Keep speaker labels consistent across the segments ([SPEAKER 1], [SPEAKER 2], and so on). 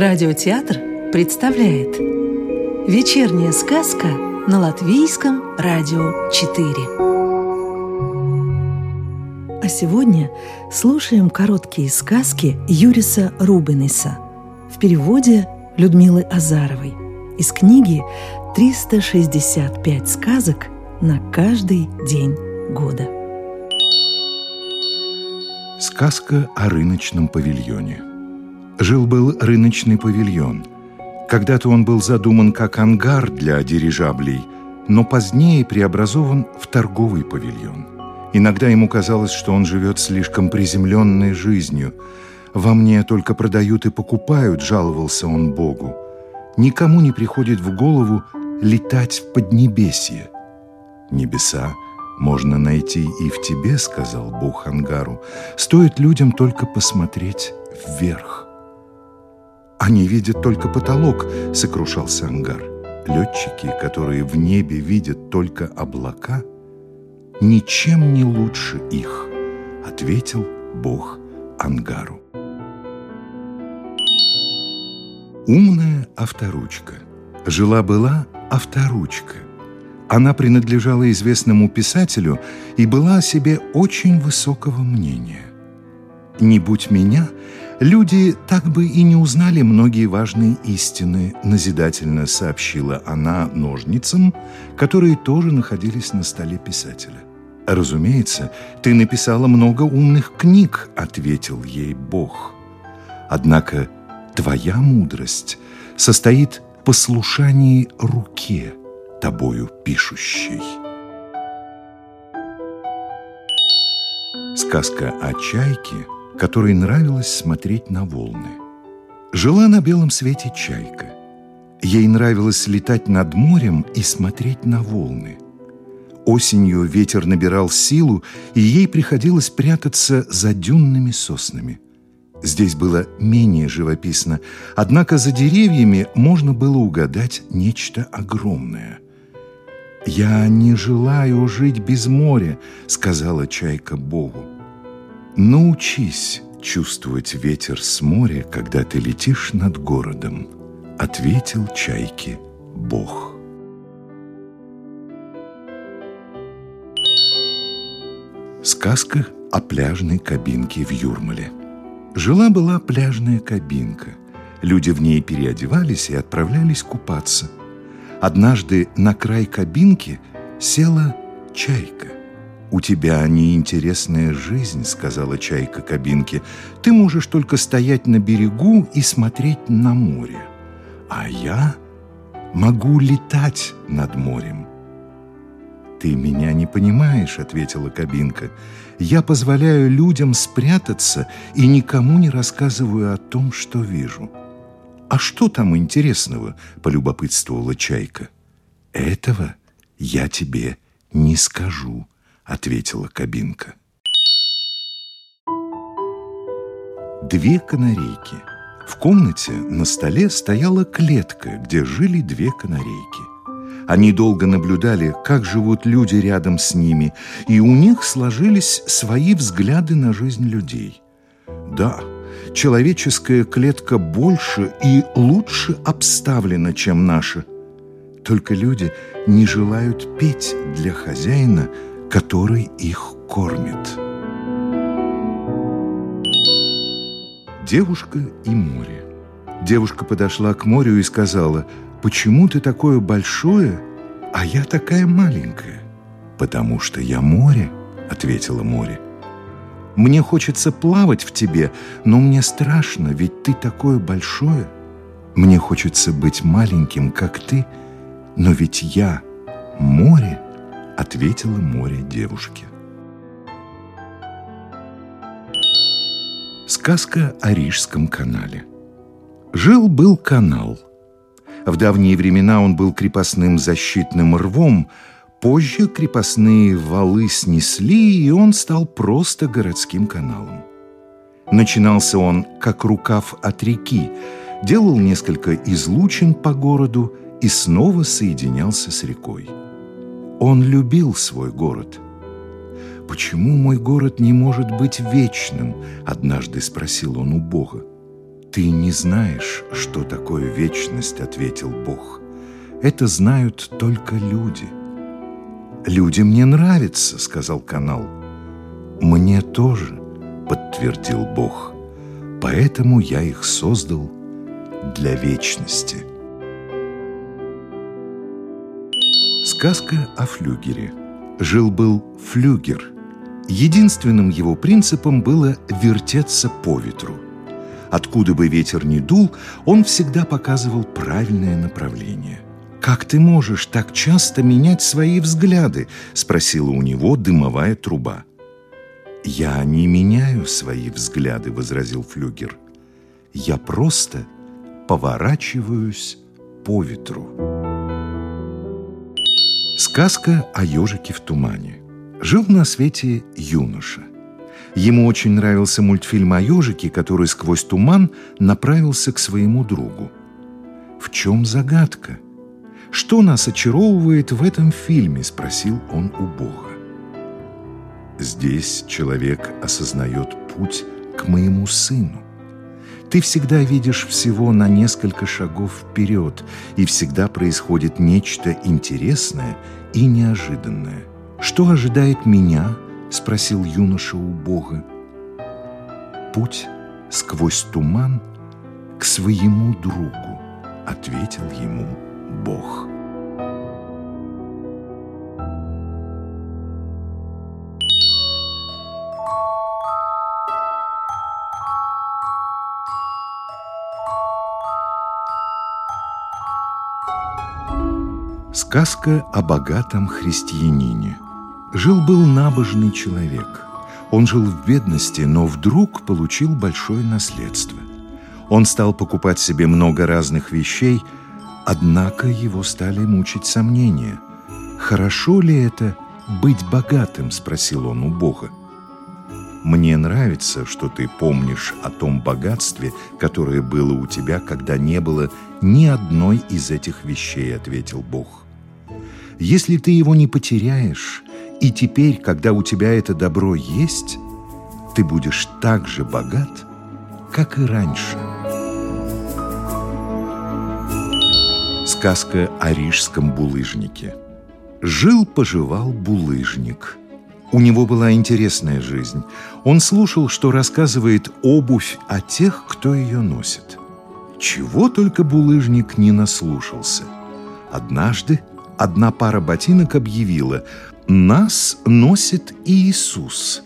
[SPEAKER 1] Радиотеатр представляет Вечерняя сказка на Латвийском радио 4 А сегодня слушаем короткие сказки Юриса Рубенеса в переводе Людмилы Азаровой из книги «365 сказок на каждый день года».
[SPEAKER 2] Сказка о рыночном павильоне. Жил-был рыночный павильон. Когда-то он был задуман как ангар для дирижаблей, но позднее преобразован в торговый павильон. Иногда ему казалось, что он живет слишком приземленной жизнью. «Во мне только продают и покупают», — жаловался он Богу. «Никому не приходит в голову летать в Поднебесье». Небеса можно найти и в тебе, сказал Бог Ангару. Стоит людям только посмотреть вверх. Они видят только потолок, сокрушался Ангар. Летчики, которые в небе видят только облака, ничем не лучше их, ответил Бог Ангару. Умная авторучка. Жила-была авторучка – она принадлежала известному писателю и была о себе очень высокого мнения. «Не будь меня, люди так бы и не узнали многие важные истины», назидательно сообщила она ножницам, которые тоже находились на столе писателя. «Разумеется, ты написала много умных книг», — ответил ей Бог. «Однако твоя мудрость состоит в послушании руке» тобою пишущей. Сказка о чайке, которой нравилось смотреть на волны. Жила на белом свете чайка. Ей нравилось летать над морем и смотреть на волны. Осенью ветер набирал силу, и ей приходилось прятаться за дюнными соснами – Здесь было менее живописно, однако за деревьями можно было угадать нечто огромное. «Я не желаю жить без моря», — сказала чайка Богу. «Научись чувствовать ветер с моря, когда ты летишь над городом», — ответил чайке Бог. Сказка о пляжной кабинке в Юрмале. Жила-была пляжная кабинка. Люди в ней переодевались и отправлялись купаться – Однажды на край кабинки села чайка. «У тебя неинтересная жизнь», — сказала чайка кабинке. «Ты можешь только стоять на берегу и смотреть на море. А я могу летать над морем». «Ты меня не понимаешь», — ответила кабинка. «Я позволяю людям спрятаться и никому не рассказываю о том, что вижу». «А что там интересного?» – полюбопытствовала Чайка. «Этого я тебе не скажу», – ответила кабинка. Две канарейки. В комнате на столе стояла клетка, где жили две канарейки. Они долго наблюдали, как живут люди рядом с ними, и у них сложились свои взгляды на жизнь людей. Да, человеческая клетка больше и лучше обставлена, чем наша. Только люди не желают петь для хозяина, который их кормит. Девушка и море. Девушка подошла к морю и сказала, «Почему ты такое большое, а я такая маленькая?» «Потому что я море», — ответила море. Мне хочется плавать в тебе, но мне страшно, ведь ты такое большое. Мне хочется быть маленьким, как ты, но ведь я море, ответила море девушке. Сказка о Рижском канале. Жил-был канал. В давние времена он был крепостным защитным рвом, Позже крепостные валы снесли, и он стал просто городским каналом. Начинался он как рукав от реки, делал несколько излучин по городу и снова соединялся с рекой. Он любил свой город. «Почему мой город не может быть вечным?» – однажды спросил он у Бога. «Ты не знаешь, что такое вечность», — ответил Бог. «Это знают только люди». «Людям не нравится», — сказал канал. «Мне тоже», — подтвердил Бог. «Поэтому я их создал для вечности». Сказка о флюгере. Жил-был флюгер. Единственным его принципом было вертеться по ветру — Откуда бы ветер ни дул, он всегда показывал правильное направление. «Как ты можешь так часто менять свои взгляды?» – спросила у него дымовая труба. «Я не меняю свои взгляды», – возразил Флюгер. «Я просто поворачиваюсь по ветру». Сказка о ежике в тумане. Жил на свете юноша. Ему очень нравился мультфильм о ежике, который сквозь туман направился к своему другу. «В чем загадка? Что нас очаровывает в этом фильме?» – спросил он у Бога. «Здесь человек осознает путь к моему сыну. Ты всегда видишь всего на несколько шагов вперед, и всегда происходит нечто интересное и неожиданное. Что ожидает меня –— спросил юноша у Бога. «Путь сквозь туман к своему другу», — ответил ему Бог. Сказка о богатом христианине – Жил-был набожный человек. Он жил в бедности, но вдруг получил большое наследство. Он стал покупать себе много разных вещей, однако его стали мучить сомнения. «Хорошо ли это быть богатым?» – спросил он у Бога. «Мне нравится, что ты помнишь о том богатстве, которое было у тебя, когда не было ни одной из этих вещей», – ответил Бог. «Если ты его не потеряешь, и теперь, когда у тебя это добро есть, ты будешь так же богат, как и раньше. Сказка о рижском булыжнике. Жил-поживал булыжник. У него была интересная жизнь. Он слушал, что рассказывает обувь о тех, кто ее носит. Чего только булыжник не наслушался. Однажды одна пара ботинок объявила – нас носит Иисус.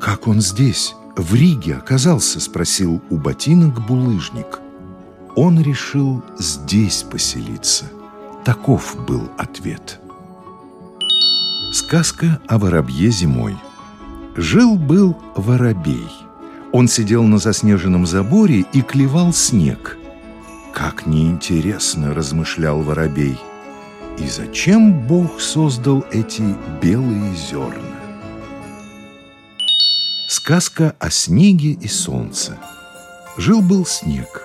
[SPEAKER 2] «Как он здесь, в Риге, оказался?» – спросил у ботинок булыжник. Он решил здесь поселиться. Таков был ответ. Сказка о воробье зимой. Жил-был воробей. Он сидел на заснеженном заборе и клевал снег. «Как неинтересно!» – размышлял воробей – и зачем Бог создал эти белые зерна? Сказка о снеге и солнце. Жил-был снег.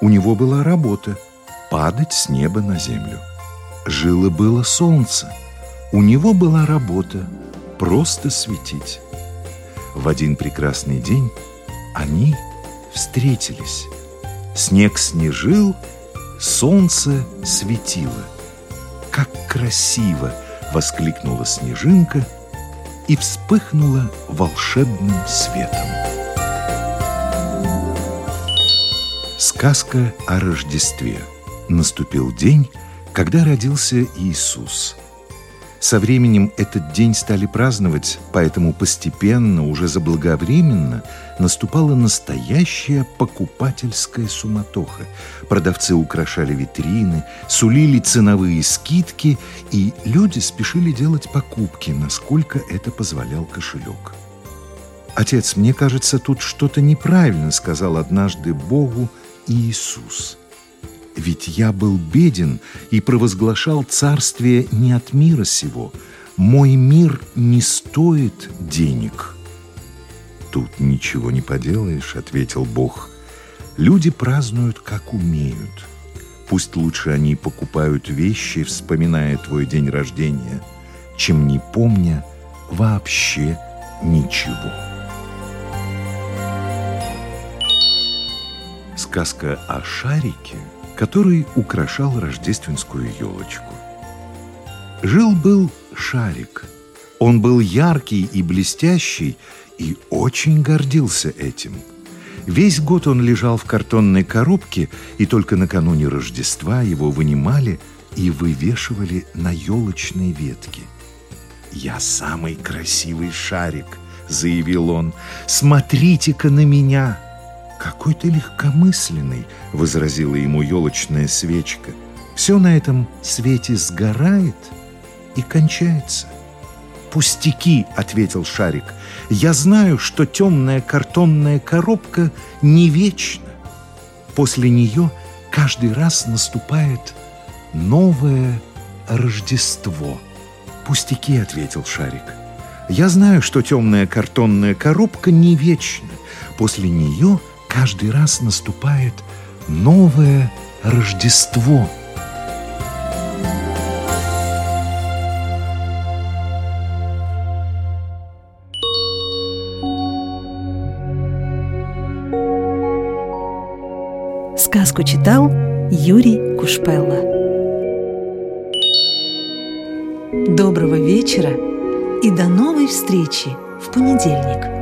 [SPEAKER 2] У него была работа – падать с неба на землю. Жило-было солнце. У него была работа – просто светить. В один прекрасный день они встретились. Снег снежил, солнце светило – как красиво!» — воскликнула снежинка и вспыхнула волшебным светом. Сказка о Рождестве. Наступил день, когда родился Иисус – со временем этот день стали праздновать, поэтому постепенно, уже заблаговременно, наступала настоящая покупательская суматоха. Продавцы украшали витрины, сулили ценовые скидки, и люди спешили делать покупки, насколько это позволял кошелек. «Отец, мне кажется, тут что-то неправильно», — сказал однажды Богу Иисус. Ведь я был беден и провозглашал царствие не от мира сего. Мой мир не стоит денег. Тут ничего не поделаешь, ответил Бог. Люди празднуют, как умеют. Пусть лучше они покупают вещи, вспоминая твой день рождения, чем не помня вообще ничего. Сказка о шарике, который украшал рождественскую елочку. Жил-был шарик. Он был яркий и блестящий и очень гордился этим. Весь год он лежал в картонной коробке, и только накануне Рождества его вынимали и вывешивали на елочной ветке. «Я самый красивый шарик», — заявил он. «Смотрите-ка на меня!» «Какой ты легкомысленный!» — возразила ему елочная свечка. «Все на этом свете сгорает и кончается». «Пустяки!» — ответил Шарик. «Я знаю, что темная картонная коробка не вечна. После нее каждый раз наступает новое Рождество». «Пустяки!» — ответил Шарик. «Я знаю, что темная картонная коробка не вечна. После нее каждый раз наступает новое Рождество.
[SPEAKER 1] Сказку читал Юрий Кушпелла. Доброго вечера и до новой встречи в понедельник.